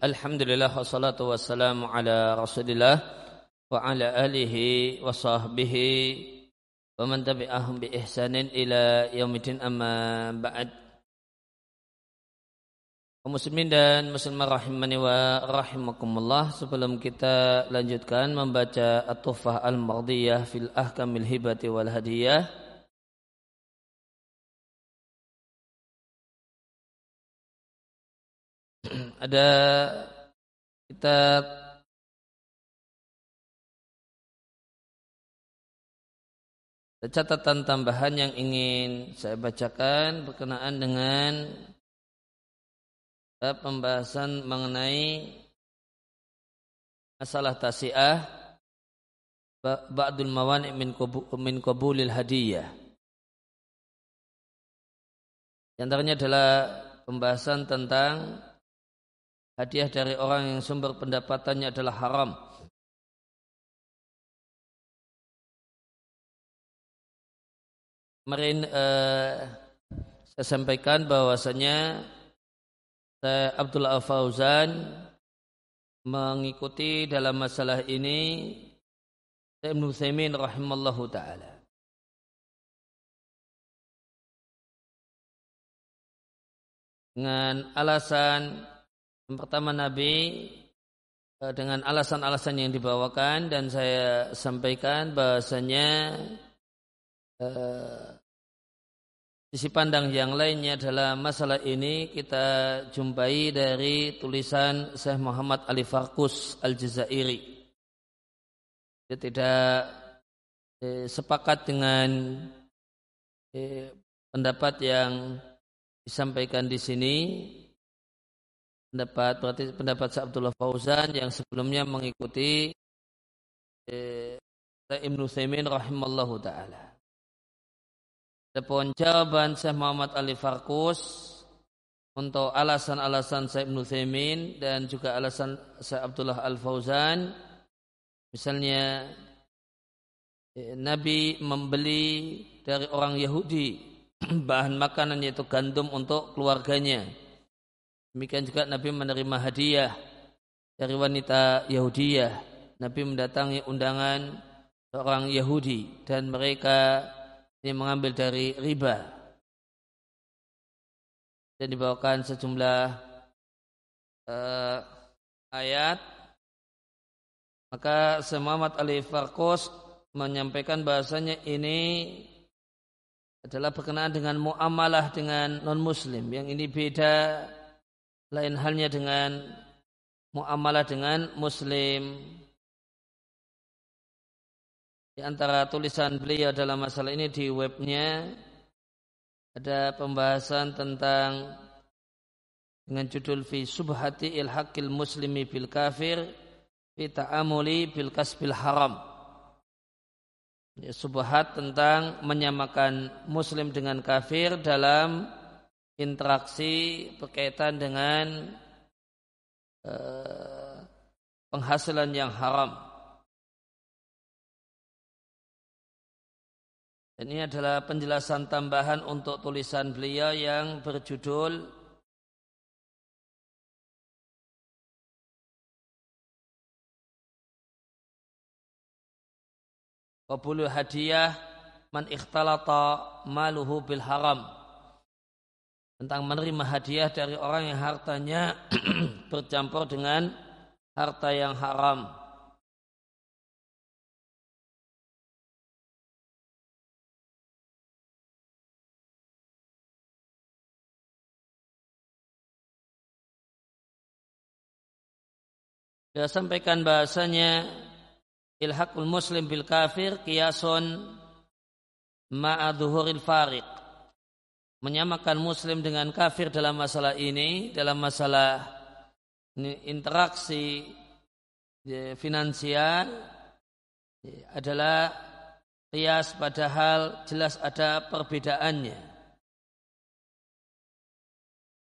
Alhamdulillah wassalatu wassalamu ala Rasulillah wa ala alihi wa sahbihi wa man tabi'ahum bi ihsanin ila yaumidin amma ba'd. Muslimin dan muslimah rahimani wa rahimakumullah sebelum kita lanjutkan membaca At-Tuhfah Al-Mardiyah fil Ahkamil Hibati wal Hadiyah ada kita catatan tambahan yang ingin saya bacakan berkenaan dengan pembahasan mengenai masalah tasiah ba'dul mawani min min qabulil hadiyah. Di antaranya adalah pembahasan tentang hadiah dari orang yang sumber pendapatannya adalah haram. Kemarin eh, saya sampaikan bahwasanya saya Abdullah Fauzan mengikuti dalam masalah ini Ibn Utsaimin rahimallahu taala. Dengan alasan yang pertama Nabi eh, dengan alasan-alasan yang dibawakan dan saya sampaikan bahasanya eh, sisi pandang yang lainnya adalah masalah ini kita jumpai dari tulisan Syekh Muhammad Ali Farkus Al-Jazairi. Dia tidak eh, sepakat dengan eh, pendapat yang disampaikan di sini pendapat berarti pendapat Abdullah Fauzan yang sebelumnya mengikuti eh, Ibnu Thaimin rahimallahu taala. Adapun jawaban Syekh Muhammad Ali Farkus untuk alasan-alasan Syekh Ibnu Thaimin dan juga alasan Syekh Abdullah Al Fauzan misalnya eh, Nabi membeli dari orang Yahudi bahan makanan yaitu gandum untuk keluarganya Demikian juga Nabi menerima hadiah dari wanita Yahudiyah. Nabi mendatangi undangan seorang Yahudi dan mereka ini mengambil dari riba. Dan dibawakan sejumlah uh, ayat. Maka Muhammad Ali Farkos menyampaikan bahasanya ini adalah berkenaan dengan muamalah dengan non muslim yang ini beda lain halnya dengan muamalah dengan muslim. Di antara tulisan beliau dalam masalah ini di webnya ada pembahasan tentang dengan judul fi subhati ilhaqil muslimi bil kafir fi ta'amuli bil kasbil haram. Ya, subhat tentang menyamakan muslim dengan kafir dalam interaksi berkaitan dengan uh, penghasilan yang haram. Ini adalah penjelasan tambahan untuk tulisan beliau yang berjudul Qabulu hadiah man ikhtalata maluhu bil haram tentang menerima hadiah dari orang yang hartanya bercampur dengan harta yang haram. Dia sampaikan bahasanya ilhaqul muslim bil kafir kiasun ma'adhuhuril fariq menyamakan muslim dengan kafir dalam masalah ini, dalam masalah interaksi ya, finansial ya, adalah rias padahal jelas ada perbedaannya.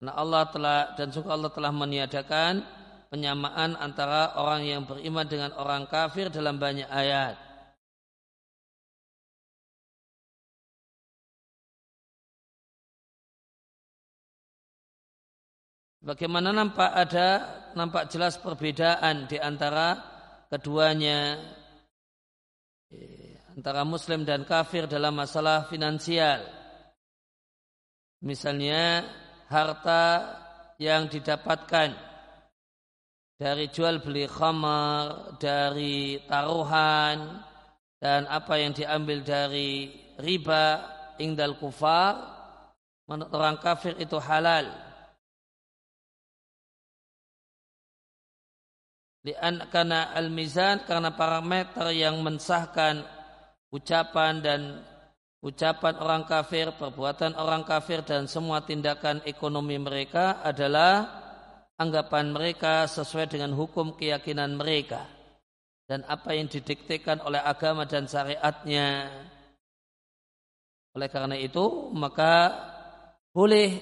Nah Allah telah dan juga Allah telah meniadakan penyamaan antara orang yang beriman dengan orang kafir dalam banyak ayat. Bagaimana nampak ada nampak jelas perbedaan di antara keduanya antara muslim dan kafir dalam masalah finansial. Misalnya harta yang didapatkan dari jual beli khamar, dari taruhan, dan apa yang diambil dari riba, ingdal kufar, menurut orang kafir itu halal. Karena al-mizan karena parameter yang mensahkan ucapan dan ucapan orang kafir, perbuatan orang kafir dan semua tindakan ekonomi mereka adalah anggapan mereka sesuai dengan hukum keyakinan mereka dan apa yang didiktekan oleh agama dan syariatnya. Oleh karena itu, maka boleh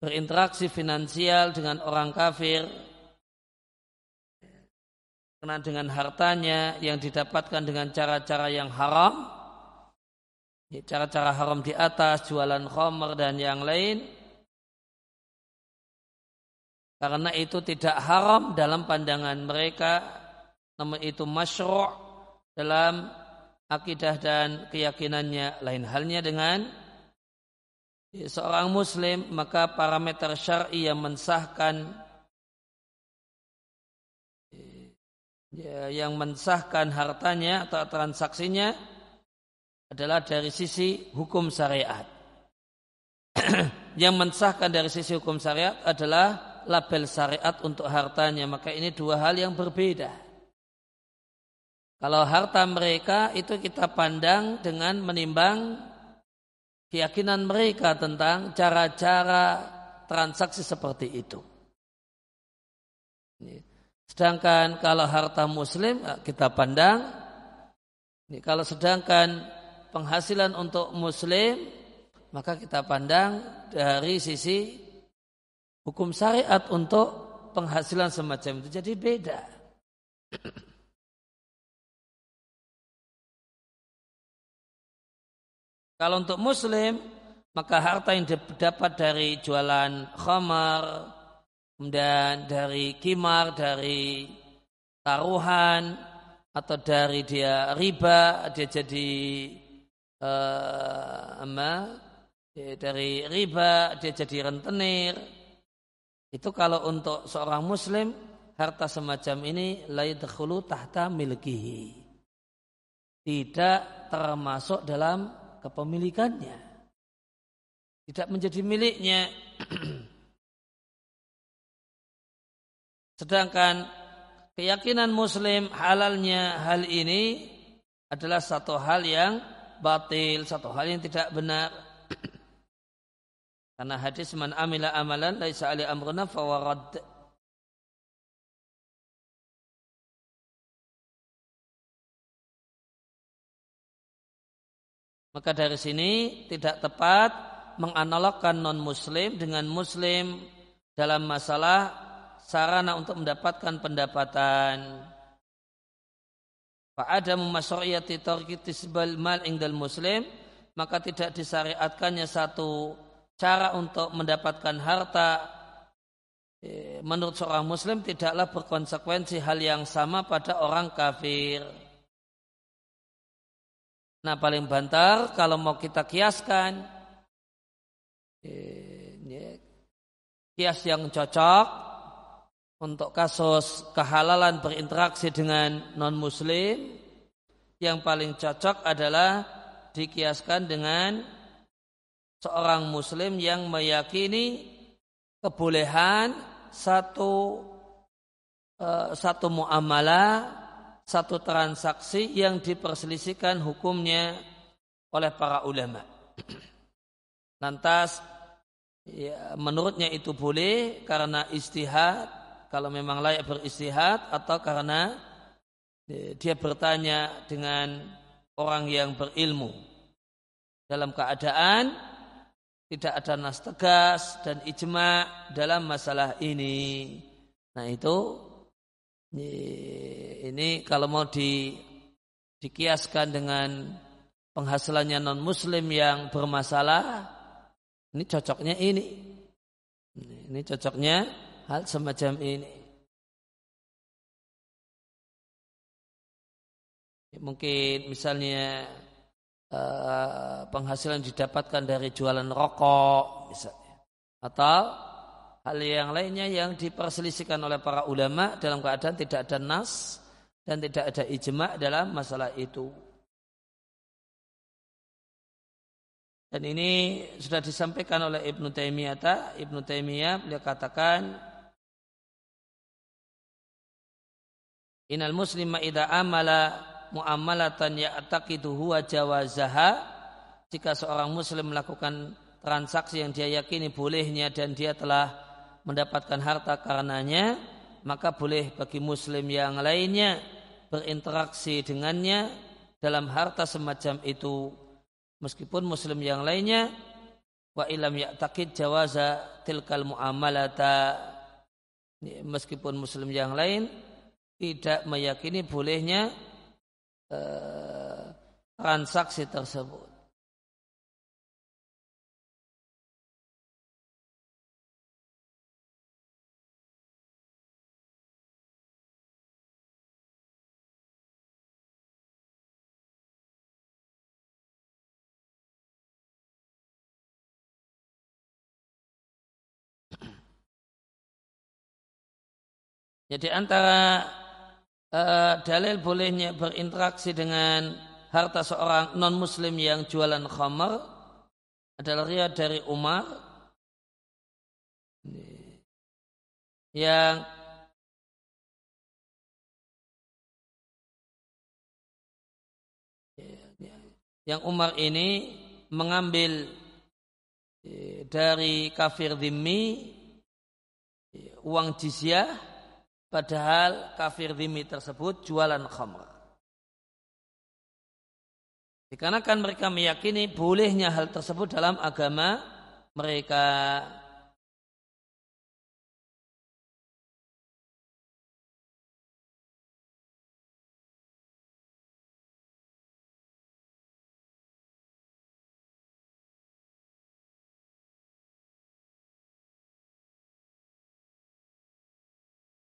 berinteraksi finansial dengan orang kafir karena dengan hartanya yang didapatkan dengan cara-cara yang haram, ya, cara-cara haram di atas, jualan khomer dan yang lain, karena itu tidak haram dalam pandangan mereka, namun itu masyru' dalam akidah dan keyakinannya. Lain halnya dengan ya, seorang muslim, maka parameter syar'i yang mensahkan ya, yang mensahkan hartanya atau transaksinya adalah dari sisi hukum syariat. yang mensahkan dari sisi hukum syariat adalah label syariat untuk hartanya. Maka ini dua hal yang berbeda. Kalau harta mereka itu kita pandang dengan menimbang keyakinan mereka tentang cara-cara transaksi seperti itu. Sedangkan kalau harta muslim ya, kita pandang kalau sedangkan penghasilan untuk muslim maka kita pandang dari sisi hukum syariat untuk penghasilan semacam itu jadi beda. Kalau untuk muslim maka harta yang didapat dari jualan khamar, kemudian dari kimar, dari taruhan, atau dari dia riba, dia jadi uh, apa, dari riba, dia jadi rentenir. Itu kalau untuk seorang muslim, harta semacam ini laidkhulu tahta milkihi. Tidak termasuk dalam kepemilikannya. Tidak menjadi miliknya. Sedangkan keyakinan muslim halalnya hal ini adalah satu hal yang batil, satu hal yang tidak benar. Karena hadis man amila amalan laisa ali amruna fawarad. Maka dari sini tidak tepat menganalogkan non muslim dengan muslim dalam masalah sarana untuk mendapatkan pendapatan. Fa'ada mumasyariyati tarkitisbal mal ingdal muslim, maka tidak disyariatkannya satu cara untuk mendapatkan harta eh, menurut seorang muslim tidaklah berkonsekuensi hal yang sama pada orang kafir. Nah paling bantar kalau mau kita kiaskan eh, kias yang cocok untuk kasus kehalalan berinteraksi dengan non-muslim yang paling cocok adalah dikiaskan dengan seorang muslim yang meyakini kebolehan satu uh, satu muamalah satu transaksi yang diperselisihkan hukumnya oleh para ulama. Lantas ya, menurutnya itu boleh karena istihad kalau memang layak beristihad atau karena dia bertanya dengan orang yang berilmu dalam keadaan tidak ada nas tegas dan ijma dalam masalah ini. Nah itu ini kalau mau di, dikiaskan dengan penghasilannya non muslim yang bermasalah ini cocoknya ini ini cocoknya hal semacam ini. Mungkin misalnya uh, penghasilan didapatkan dari jualan rokok misalnya. Atau hal yang lainnya yang diperselisihkan oleh para ulama dalam keadaan tidak ada nas dan tidak ada ijma dalam masalah itu. Dan ini sudah disampaikan oleh Ibnu Taimiyah. Ibnu Taimiyah beliau katakan Inal muslima idza amala muamalatan ya'taqidu huwa jawazaha. Jika seorang muslim melakukan transaksi yang dia yakini bolehnya dan dia telah mendapatkan harta karenanya maka boleh bagi muslim yang lainnya berinteraksi dengannya dalam harta semacam itu. Meskipun muslim yang lainnya wa ilam ya'taqid jawaza tilkal muamalata meskipun muslim yang lain tidak meyakini bolehnya uh, transaksi tersebut. Jadi antara uh, dalil bolehnya berinteraksi dengan harta seorang non muslim yang jualan khamar adalah riwayat dari Umar. Yang yang Umar ini mengambil eh, dari kafir dhimmi eh, uang jizyah Padahal kafir dimi tersebut jualan khamr. Dikarenakan mereka meyakini bolehnya hal tersebut dalam agama mereka.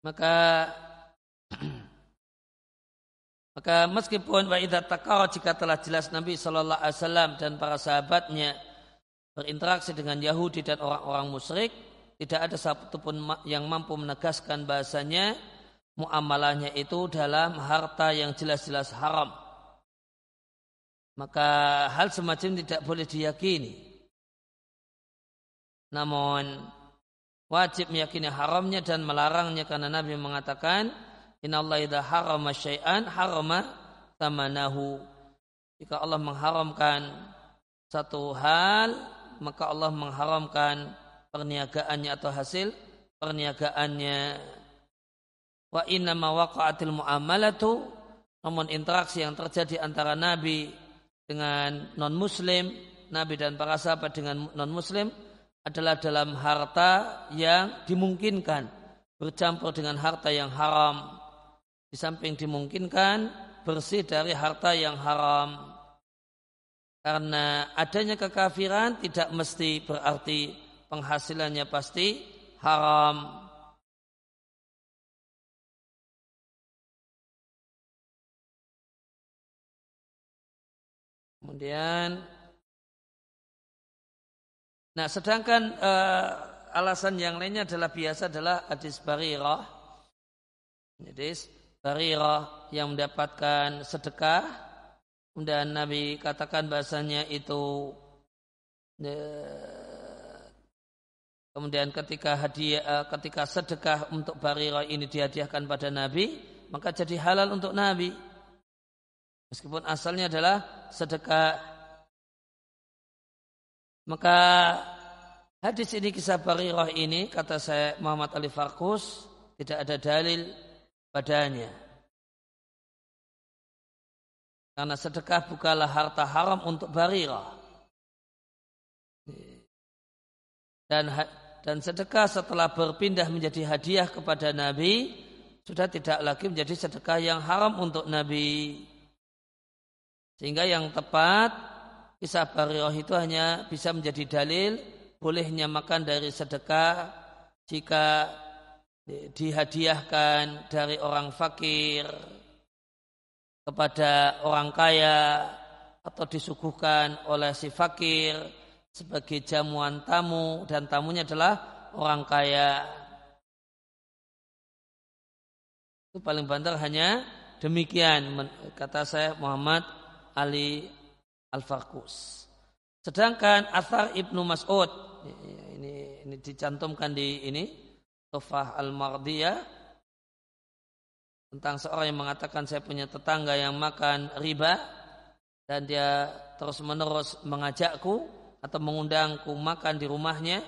Maka maka meskipun wa idza jika telah jelas Nabi sallallahu alaihi wasallam dan para sahabatnya berinteraksi dengan Yahudi dan orang-orang musyrik tidak ada satupun yang mampu menegaskan bahasanya muamalahnya itu dalam harta yang jelas-jelas haram. Maka hal semacam tidak boleh diyakini. Namun wajib meyakini haramnya dan melarangnya karena Nabi mengatakan innallaha idza harama syai'an harama tamanahu jika Allah mengharamkan satu hal maka Allah mengharamkan perniagaannya atau hasil perniagaannya. Wa inna ma waqa'atil muamalatu namun interaksi yang terjadi antara Nabi dengan non muslim Nabi dan para sahabat dengan non muslim adalah dalam harta yang dimungkinkan bercampur dengan harta yang haram. Di samping dimungkinkan bersih dari harta yang haram. Karena adanya kekafiran tidak mesti berarti penghasilannya pasti haram. Kemudian Nah, sedangkan uh, alasan yang lainnya adalah biasa adalah hadis barirah. Jadi barirah yang mendapatkan sedekah kemudian Nabi katakan bahasanya itu uh, kemudian ketika hadiah uh, ketika sedekah untuk barirah ini dihadiahkan pada Nabi maka jadi halal untuk Nabi meskipun asalnya adalah sedekah maka hadis ini kisah Barirah ini kata saya Muhammad Ali Farkus tidak ada dalil padanya. Karena sedekah bukanlah harta haram untuk Barirah. Dan dan sedekah setelah berpindah menjadi hadiah kepada Nabi sudah tidak lagi menjadi sedekah yang haram untuk Nabi. Sehingga yang tepat Kisah Barirah itu hanya bisa menjadi dalil bolehnya makan dari sedekah jika dihadiahkan dari orang fakir kepada orang kaya atau disuguhkan oleh si fakir sebagai jamuan tamu dan tamunya adalah orang kaya. Itu paling banter hanya demikian kata saya Muhammad Ali Al-Farkus. Sedangkan Athar Ibnu Mas'ud ini ini dicantumkan di ini Tufah Al-Mardiyah tentang seorang yang mengatakan saya punya tetangga yang makan riba dan dia terus menerus mengajakku atau mengundangku makan di rumahnya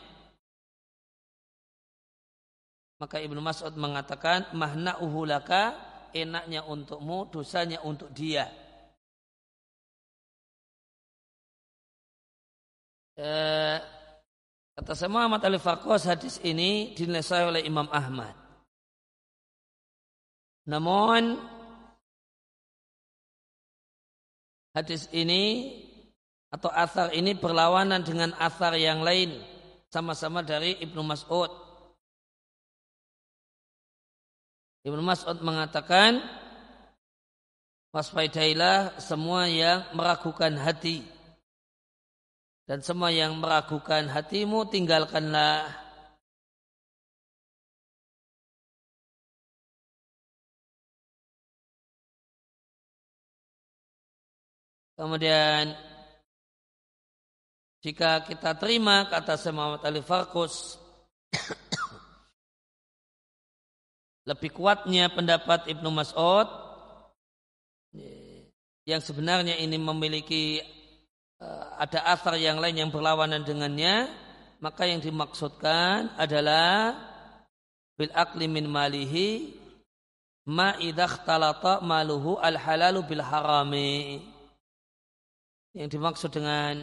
maka Ibnu Mas'ud mengatakan mahna uhulaka enaknya untukmu dosanya untuk dia eh, kata saya Muhammad Ali Farqos hadis ini dinilai oleh Imam Ahmad namun hadis ini atau asar ini berlawanan dengan asar yang lain sama-sama dari Ibnu Mas'ud. Ibnu Mas'ud mengatakan waspadailah semua yang meragukan hati dan semua yang meragukan hatimu tinggalkanlah. Kemudian jika kita terima kata Muhammad Ali Farkus lebih kuatnya pendapat Ibnu Mas'ud yang sebenarnya ini memiliki ada asar yang lain yang berlawanan dengannya. Maka yang dimaksudkan adalah bil akli min malihi ma idza maluhu al halalu bil harami. Yang dimaksud dengan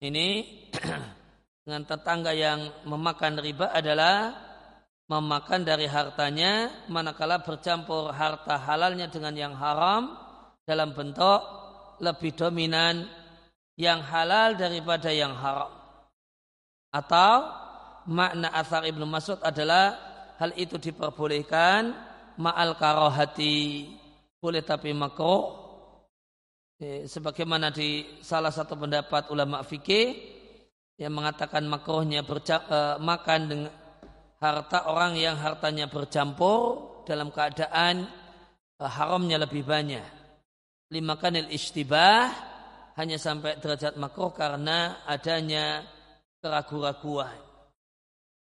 ini dengan tetangga yang memakan riba adalah memakan dari hartanya manakala bercampur harta halalnya dengan yang haram dalam bentuk lebih dominan yang halal daripada yang haram. Atau makna asar Ibnu Mas'ud adalah hal itu diperbolehkan ma'al karohati boleh tapi makruh Eh, sebagaimana di salah satu pendapat ulama fikih yang mengatakan makruhnya uh, makan dengan harta orang yang hartanya bercampur dalam keadaan uh, haramnya lebih banyak. Lima kanil istibah hanya sampai derajat makruh karena adanya keraguan-raguan.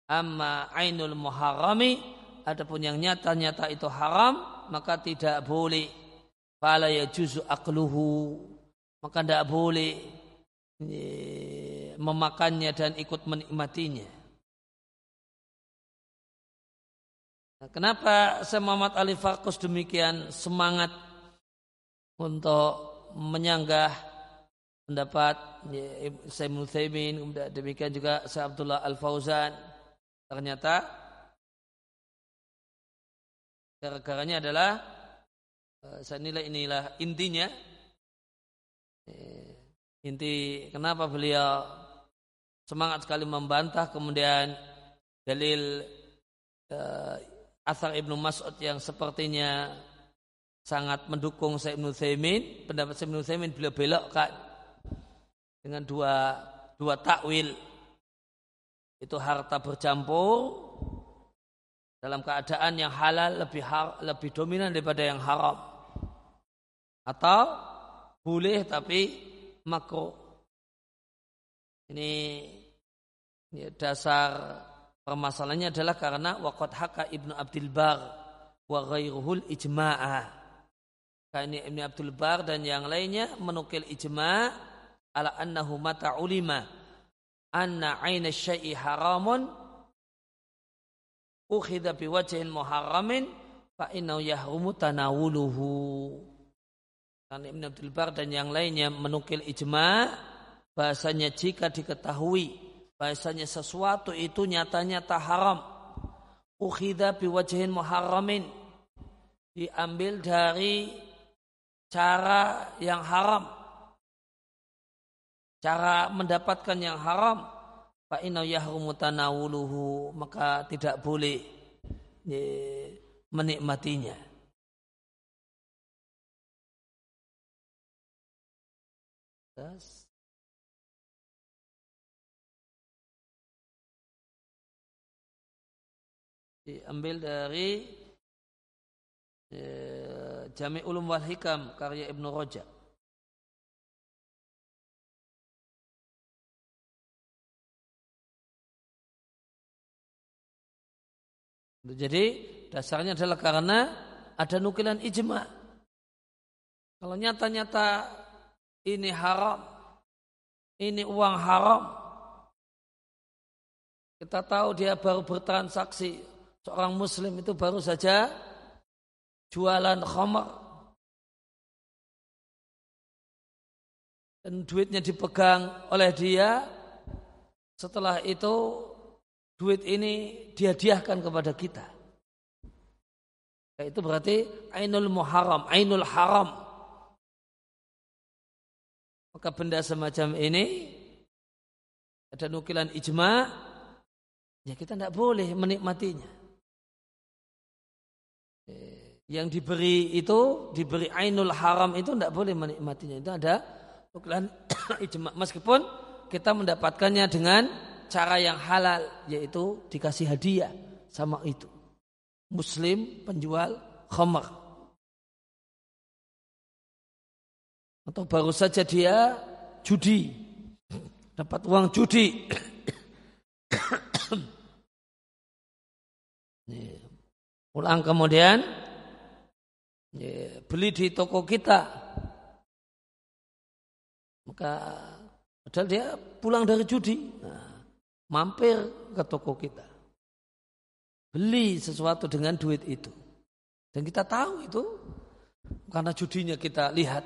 Amma ainul muharrami adapun yang nyata-nyata itu haram maka tidak boleh Fala ya juzu akluhu. Maka tidak boleh memakannya dan ikut menikmatinya. Nah, kenapa Muhammad Ali Farkus demikian semangat untuk menyanggah pendapat saya Muthaimin, demikian juga saya Abdullah Al Fauzan. Ternyata gara-garanya adalah Eh, saya nilai inilah intinya eh, inti kenapa beliau semangat sekali membantah kemudian dalil uh, asar ibnu Mas'ud yang sepertinya sangat mendukung Syekh Ibnu Thaimin pendapat Syekh Ibnu Thaimin beliau belokkan dengan dua dua takwil itu harta bercampur dalam keadaan yang halal lebih lebih dominan daripada yang haram atau boleh tapi makro. Ini, ini dasar permasalahannya adalah karena waqad haka Ibnu Abdul Bar wa ghairuhul ijma'a. Karena Ibnu Abdul Bar dan yang lainnya menukil ijma' ala annahu mata ulima. Anna aina syai'i haramun. Ukhidha biwajhin muharramin fa innahu yahrumu tanawuluhu. Karena Ibn Abdul Bar dan yang lainnya menukil ijma bahasanya jika diketahui bahasanya sesuatu itu nyatanya tak haram. Ukhidha biwajhin muharramin. Diambil dari cara yang haram cara mendapatkan yang haram fa inna yahrumu tanawuluhu maka tidak boleh menikmatinya. Diambil dari Jami Ulum wal Hikam karya Ibnu Rojak. Jadi dasarnya adalah karena ada nukilan ijma. Kalau nyata-nyata ini haram, ini uang haram, kita tahu dia baru bertransaksi, seorang muslim itu baru saja jualan khamar. Dan duitnya dipegang oleh dia, setelah itu duit ini dihadiahkan kepada kita. Itu berarti ainul muharam, ainul haram. Maka benda semacam ini ada nukilan ijma, ya kita tidak boleh menikmatinya. Yang diberi itu, diberi ainul haram itu tidak boleh menikmatinya. Itu ada nukilan ijma. Meskipun kita mendapatkannya dengan cara yang halal yaitu dikasih hadiah sama itu. Muslim penjual khamar. Atau baru saja dia judi. Dapat uang judi. Pulang kemudian beli di toko kita. Maka padahal dia pulang dari judi. Nah, mampir ke toko kita. Beli sesuatu dengan duit itu. Dan kita tahu itu karena judinya kita lihat.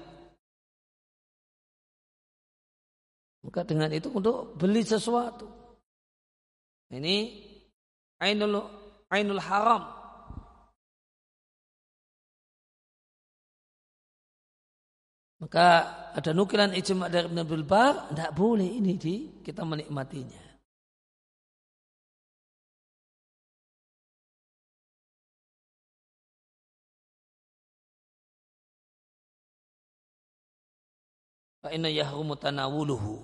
Maka dengan itu untuk beli sesuatu. Ini ainul ainul haram. Maka ada nukilan ijma dari Ibn Abdul Bar, tidak boleh ini di kita menikmatinya. Fa inna yahrumu tanawuluhu.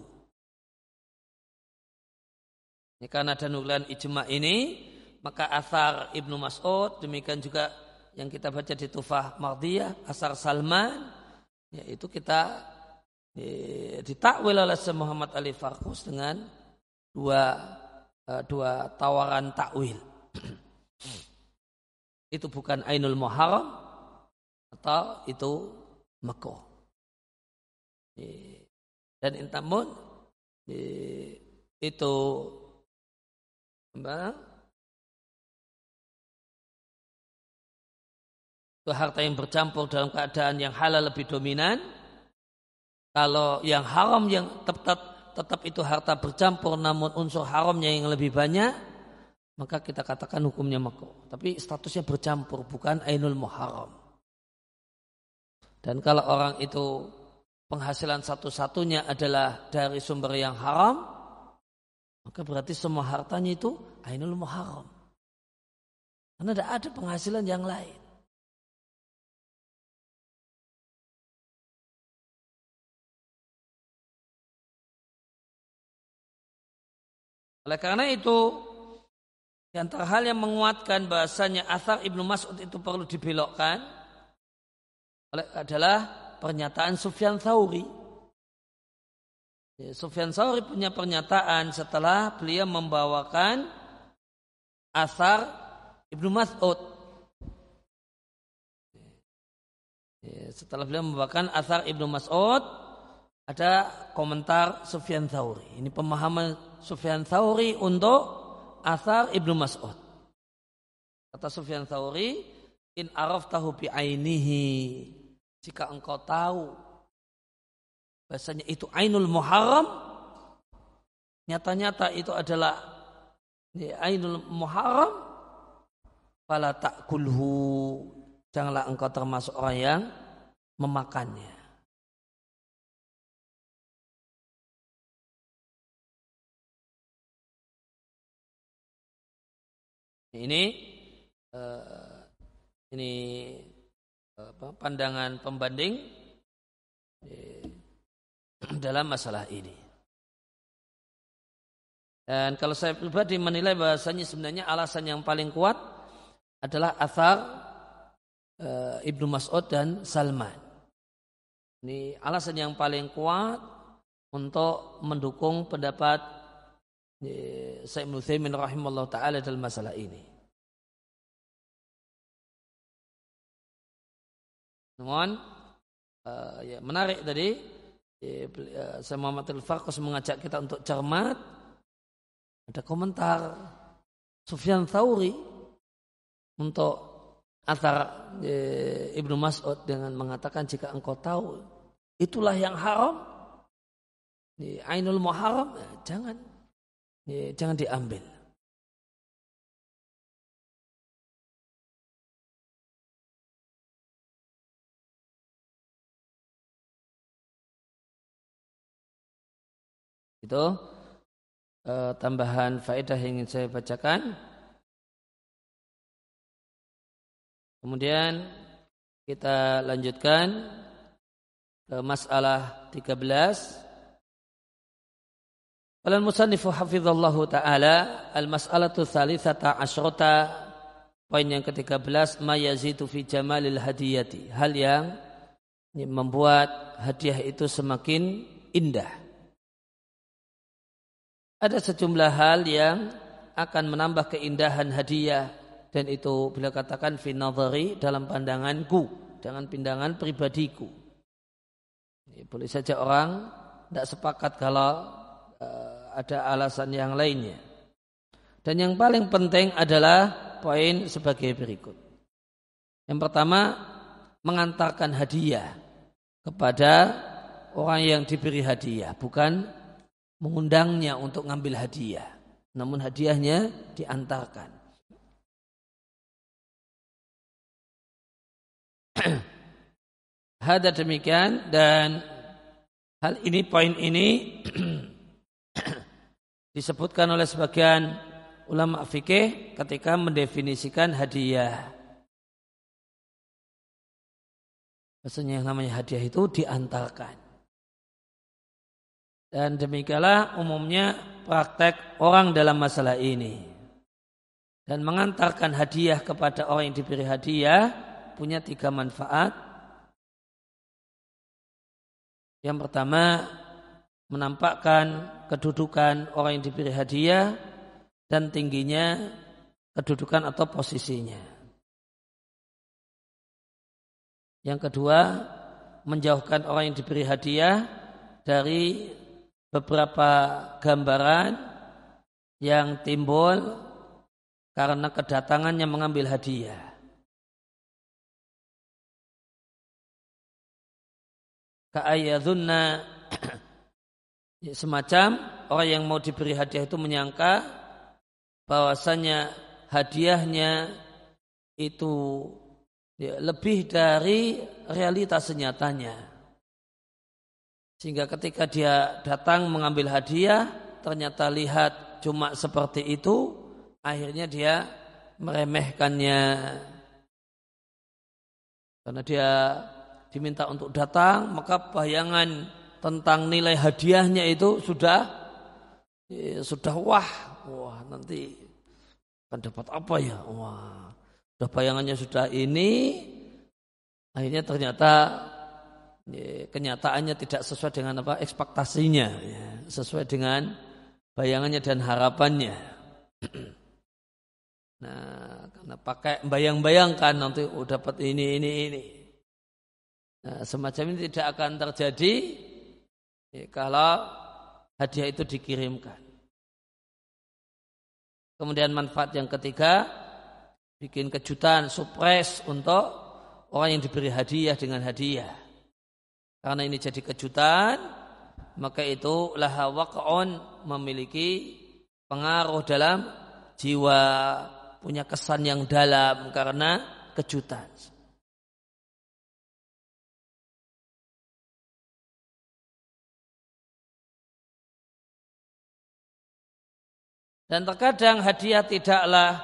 Ini karena ada nukilan ijma ini, maka asar Ibnu Mas'ud, demikian juga yang kita baca di Tufah Mardiyah, asar Salman, yaitu kita ditakwil oleh Muhammad Ali Farkus dengan dua e, dua tawaran takwil. itu bukan ainul muharram atau itu makoh. Dan intamun itu apa? Itu harta yang bercampur dalam keadaan yang halal lebih dominan. Kalau yang haram yang tetap tetap itu harta bercampur namun unsur haramnya yang lebih banyak, maka kita katakan hukumnya makruh. Tapi statusnya bercampur bukan ainul muharram. Dan kalau orang itu penghasilan satu-satunya adalah dari sumber yang haram, maka berarti semua hartanya itu ainul muharram. Karena tidak ada penghasilan yang lain. Oleh karena itu, di antara hal yang menguatkan bahasanya asar Ibnu Mas'ud itu perlu dibelokkan adalah pernyataan Sufyan Thauri. Ya, Sufyan Thauri punya pernyataan setelah beliau membawakan asar Ibnu Mas'ud. Ya, setelah beliau membawakan asar Ibnu Mas'ud, ada komentar Sufyan Thauri. Ini pemahaman Sufyan Thauri untuk asar Ibnu Mas'ud. Kata Sufyan Thauri, in araftahu bi ainihi jika engkau tahu bahasanya itu ainul muharram, nyata-nyata itu adalah ainul muharram, fala takulhu. Janganlah engkau termasuk orang yang memakannya. Ini uh, ini apa, pandangan pembanding eh, dalam masalah ini. Dan kalau saya pribadi menilai bahasanya sebenarnya alasan yang paling kuat adalah asar uh, Ibnu Mas'ud dan Salman. Ini alasan yang paling kuat untuk mendukung pendapat uh, Sayyid Ibnu rahimahullah taala dalam masalah ini. Namun uh, ya menarik tadi ya, uh, saya Muhammad Al-Farqas mengajak kita untuk cermat. Ada komentar Sufyan Thauri untuk antara ya, Ibnu Mas'ud dengan mengatakan jika engkau tahu itulah yang haram ya, Ainul Muharram jangan jangan diambil. Itu uh, tambahan faedah yang ingin saya bacakan. Kemudian kita lanjutkan ke masalah 13. Qala al-musannifu hafizallahu taala al-mas'alatu tsalitsata asyrata poin yang ke-13 ma yazitu fi jamalil hadiyati hal yang membuat hadiah itu semakin indah ada sejumlah hal yang akan menambah keindahan hadiah dan itu bila katakan finadhari dalam pandanganku dengan pandangan pribadiku. Ini boleh saja orang tidak sepakat kalau uh, ada alasan yang lainnya. Dan yang paling penting adalah poin sebagai berikut. Yang pertama, mengantarkan hadiah kepada orang yang diberi hadiah, bukan mengundangnya untuk ngambil hadiah. Namun hadiahnya diantarkan. Hada demikian dan hal ini poin ini disebutkan oleh sebagian ulama fikih ketika mendefinisikan hadiah. Maksudnya yang namanya hadiah itu diantarkan. Dan demikianlah umumnya praktek orang dalam masalah ini. Dan mengantarkan hadiah kepada orang yang diberi hadiah punya tiga manfaat. Yang pertama, menampakkan kedudukan orang yang diberi hadiah dan tingginya kedudukan atau posisinya. Yang kedua, menjauhkan orang yang diberi hadiah dari beberapa gambaran yang timbul karena kedatangannya mengambil hadiah. Ka'ayadunna semacam orang yang mau diberi hadiah itu menyangka bahwasanya hadiahnya itu ya, lebih dari realitas senyatanya. Sehingga ketika dia datang mengambil hadiah, ternyata lihat cuma seperti itu, akhirnya dia meremehkannya. Karena dia diminta untuk datang, maka bayangan tentang nilai hadiahnya itu sudah ya, sudah wah, wah nanti akan dapat apa ya? Wah, sudah bayangannya sudah ini, akhirnya ternyata kenyataannya tidak sesuai dengan apa ekspektasinya, ya, sesuai dengan bayangannya dan harapannya. Nah, karena pakai bayang-bayangkan nanti oh, dapat ini ini ini. Nah, semacam ini tidak akan terjadi ya, kalau hadiah itu dikirimkan. Kemudian manfaat yang ketiga, bikin kejutan, surprise untuk orang yang diberi hadiah dengan hadiah. Karena ini jadi kejutan, maka itu laha waqa'un memiliki pengaruh dalam jiwa, punya kesan yang dalam karena kejutan. Dan terkadang hadiah tidaklah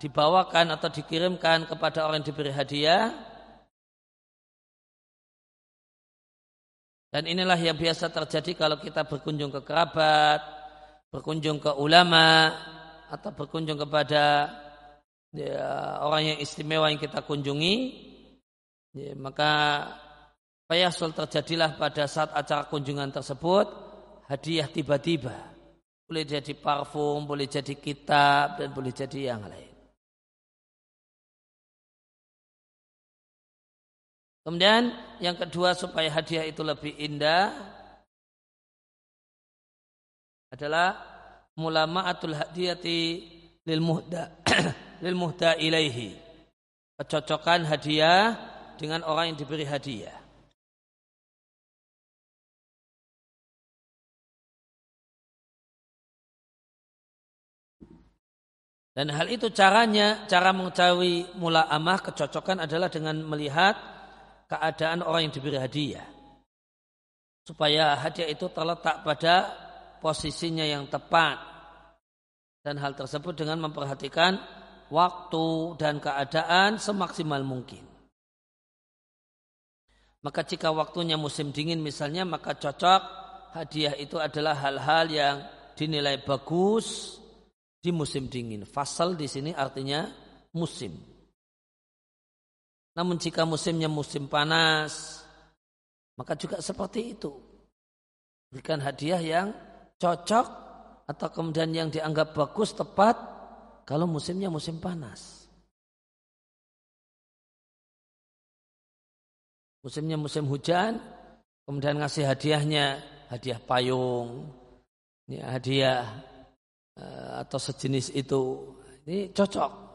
dibawakan atau dikirimkan kepada orang yang diberi hadiah dan inilah yang biasa terjadi kalau kita berkunjung ke kerabat berkunjung ke ulama atau berkunjung kepada ya, orang yang istimewa yang kita kunjungi ya, maka payasul terjadilah pada saat acara kunjungan tersebut hadiah tiba-tiba. Boleh jadi parfum boleh jadi kitab dan boleh jadi yang lain. Kemudian yang kedua supaya hadiah itu lebih indah adalah mulama'atul hadiyati lil muhda lil muhda ilaihi. Kecocokan hadiah dengan orang yang diberi hadiah. Dan hal itu caranya, cara mengetahui mula amah kecocokan adalah dengan melihat keadaan orang yang diberi hadiah. Supaya hadiah itu terletak pada posisinya yang tepat. Dan hal tersebut dengan memperhatikan waktu dan keadaan semaksimal mungkin. Maka jika waktunya musim dingin misalnya maka cocok hadiah itu adalah hal-hal yang dinilai bagus di musim dingin. Fasal di sini artinya musim. Namun jika musimnya musim panas, maka juga seperti itu. Berikan hadiah yang cocok atau kemudian yang dianggap bagus, tepat kalau musimnya musim panas. Musimnya musim hujan, kemudian ngasih hadiahnya hadiah payung, ya, hadiah eh, atau sejenis itu. Ini cocok.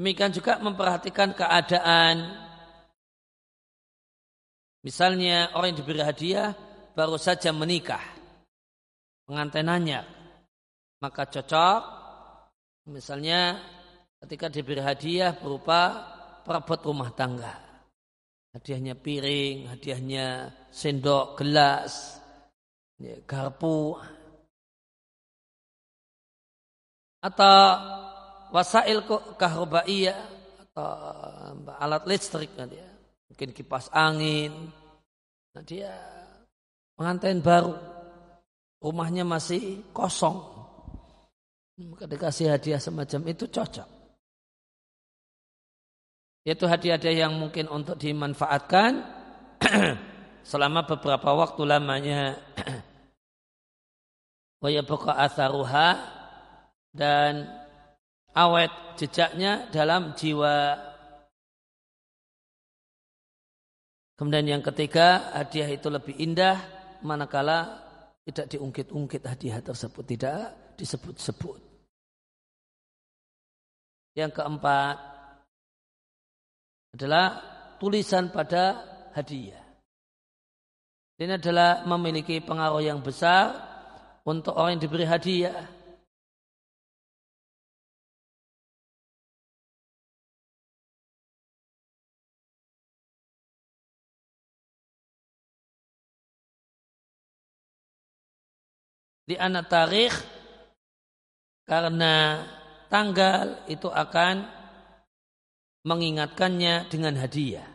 Demikian juga memperhatikan keadaan. Misalnya orang yang diberi hadiah baru saja menikah. Pengantenannya. Maka cocok. Misalnya ketika diberi hadiah berupa perabot rumah tangga. Hadiahnya piring, hadiahnya sendok, gelas, ya, garpu. Atau wasail kahrobaiyah atau eh, alat listrik kan dia. Mungkin kipas angin. Nah dia pengantin baru. Rumahnya masih kosong. Maka dikasih hadiah semacam itu cocok. Yaitu hadiah-hadiah yang mungkin untuk dimanfaatkan selama beberapa waktu lamanya. Wa buka atharuha dan awet jejaknya dalam jiwa. Kemudian yang ketiga, hadiah itu lebih indah manakala tidak diungkit-ungkit hadiah tersebut, tidak disebut-sebut. Yang keempat adalah tulisan pada hadiah. Ini adalah memiliki pengaruh yang besar untuk orang yang diberi hadiah. Di anak tarikh karena tanggal itu akan mengingatkannya dengan hadiah.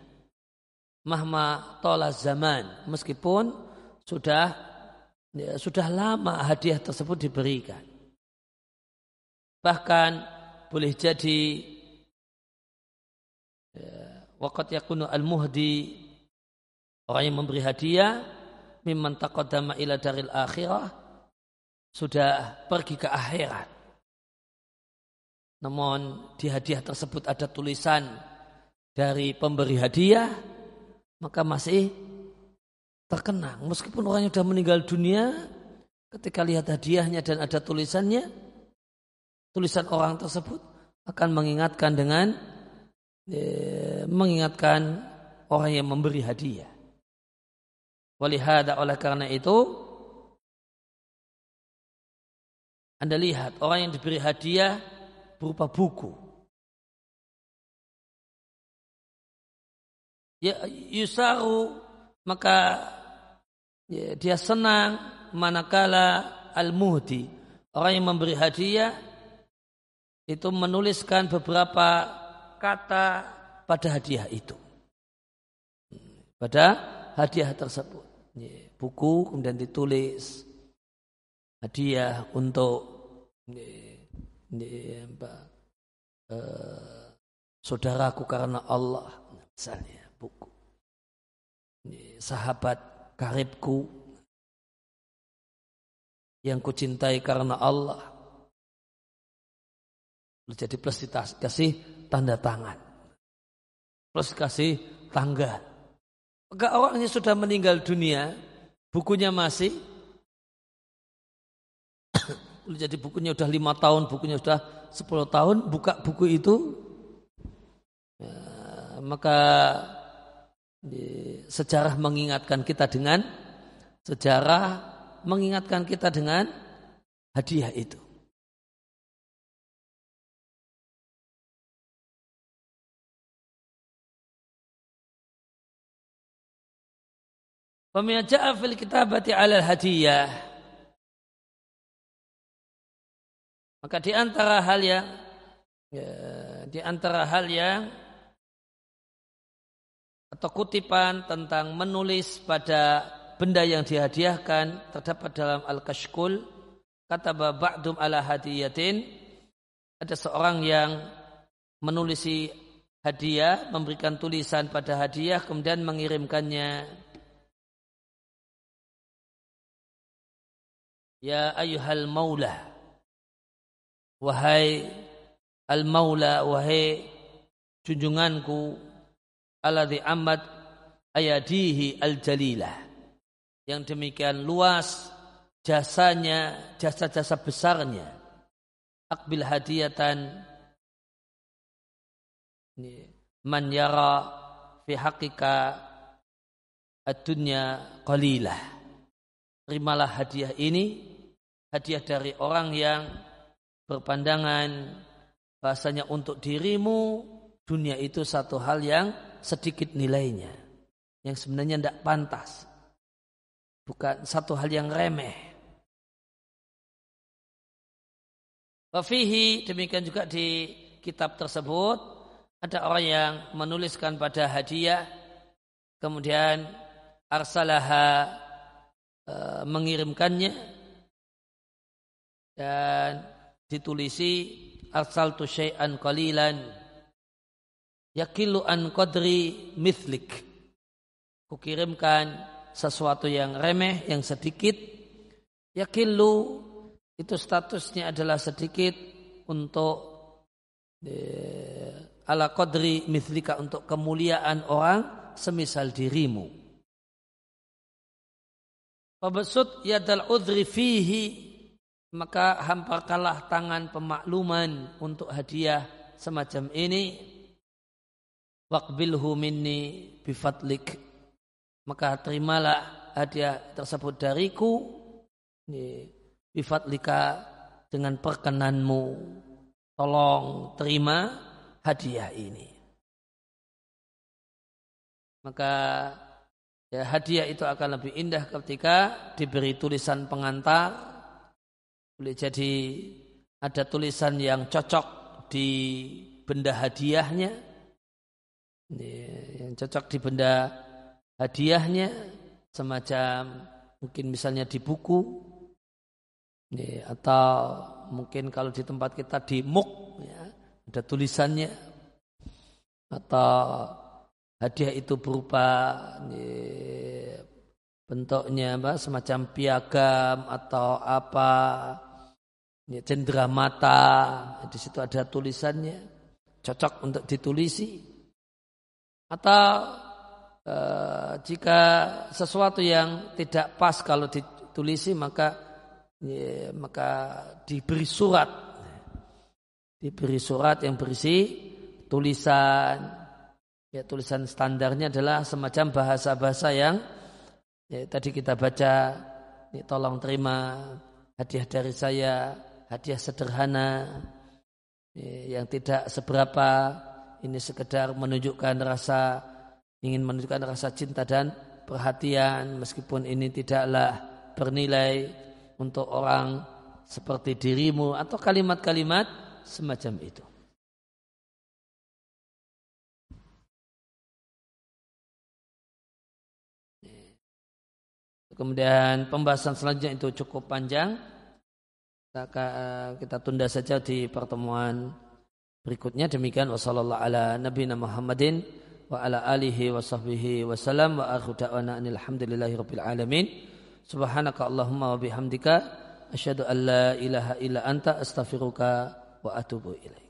Mahma tola zaman meskipun sudah ya, sudah lama hadiah tersebut diberikan. Bahkan boleh jadi ya, waqat yakunu al-muhdi orang yang memberi hadiah mimman taqaddama ila daril akhirah sudah pergi ke akhirat. Namun di hadiah tersebut ada tulisan dari pemberi hadiah, maka masih terkenang. Meskipun orangnya sudah meninggal dunia, ketika lihat hadiahnya dan ada tulisannya, tulisan orang tersebut akan mengingatkan dengan eh, mengingatkan orang yang memberi hadiah. Walihada oleh karena itu Anda lihat orang yang diberi hadiah berupa buku. Ya, yusaru maka ya, dia senang manakala al-muhdi. Orang yang memberi hadiah itu menuliskan beberapa kata pada hadiah itu. Pada hadiah tersebut. Ya, buku kemudian ditulis hadiah untuk ya, ya, uh, saudaraku karena Allah misalnya buku sahabat karibku yang kucintai karena Allah. Jadi plus kasih tanda tangan. Plus kasih tanggal. Maka orangnya sudah meninggal dunia, bukunya masih. Jadi bukunya sudah lima tahun, bukunya sudah sepuluh tahun, buka buku itu, ya, maka sejarah mengingatkan kita dengan sejarah mengingatkan kita dengan hadiah itu. Pemiaja'a fil kitabati alal hadiyah. Maka di antara hal yang ya, di antara hal yang atau kutipan tentang menulis pada benda yang dihadiahkan terdapat dalam Al-Kashkul kata ba'dum ala hadiyatin ada seorang yang menulisi hadiah memberikan tulisan pada hadiah kemudian mengirimkannya. Ya ayuhal maula Wahai al maula Wahai junjunganku alladhi amad ayadihi al-jalilah. Yang demikian luas jasanya, jasa-jasa besarnya. Akbil hadiyatan man yara fi hakika ad-dunya qalilah. Terimalah hadiah ini, hadiah dari orang yang berpandangan bahasanya untuk dirimu dunia itu satu hal yang sedikit nilainya. Yang sebenarnya tidak pantas. Bukan satu hal yang remeh. Wafihi demikian juga di kitab tersebut ada orang yang menuliskan pada hadiah kemudian arsalaha e, mengirimkannya dan ditulisi arsal tu syai'an qalilan yakilu an qadri mithlik. Kukirimkan sesuatu yang remeh, yang sedikit. Yakilu itu statusnya adalah sedikit untuk eh, ala qadri mithlika untuk kemuliaan orang semisal dirimu. Pabesut yadal udri fihi maka hamparkanlah tangan pemakluman untuk hadiah semacam ini Waqbilhu minni bifadlik. Maka terimalah hadiah tersebut dariku bifadlika dengan perkenanmu. Tolong terima hadiah ini. Maka ya, hadiah itu akan lebih indah ketika diberi tulisan pengantar. Boleh jadi ada tulisan yang cocok di benda hadiahnya. Yang cocok di benda hadiahnya semacam mungkin misalnya di buku. Atau mungkin kalau di tempat kita di muk ya, ada tulisannya. Atau hadiah itu berupa bentuknya apa semacam piagam atau apa cendera mata di situ ada tulisannya cocok untuk ditulisi. Atau e, jika sesuatu yang tidak pas kalau ditulisi maka ya, maka diberi surat. Diberi surat yang berisi tulisan. Ya tulisan standarnya adalah semacam bahasa-bahasa yang ya, tadi kita baca ya, tolong terima hadiah dari saya hadiah sederhana ya, yang tidak seberapa ini sekedar menunjukkan rasa ingin menunjukkan rasa cinta dan perhatian meskipun ini tidaklah bernilai untuk orang seperti dirimu atau kalimat-kalimat semacam itu. Kemudian pembahasan selanjutnya itu cukup panjang. Kita tunda saja di pertemuan berikutnya. Demikian wassalamualaikum ala nabiyina Muhammadin wa ala alihi wa sahbihi wa salam wa akhu da'wana alhamdulillahi rabbil alamin. Subhanaka Allahumma wa bihamdika asyhadu an la ilaha illa anta astaghfiruka wa atubu ilaik.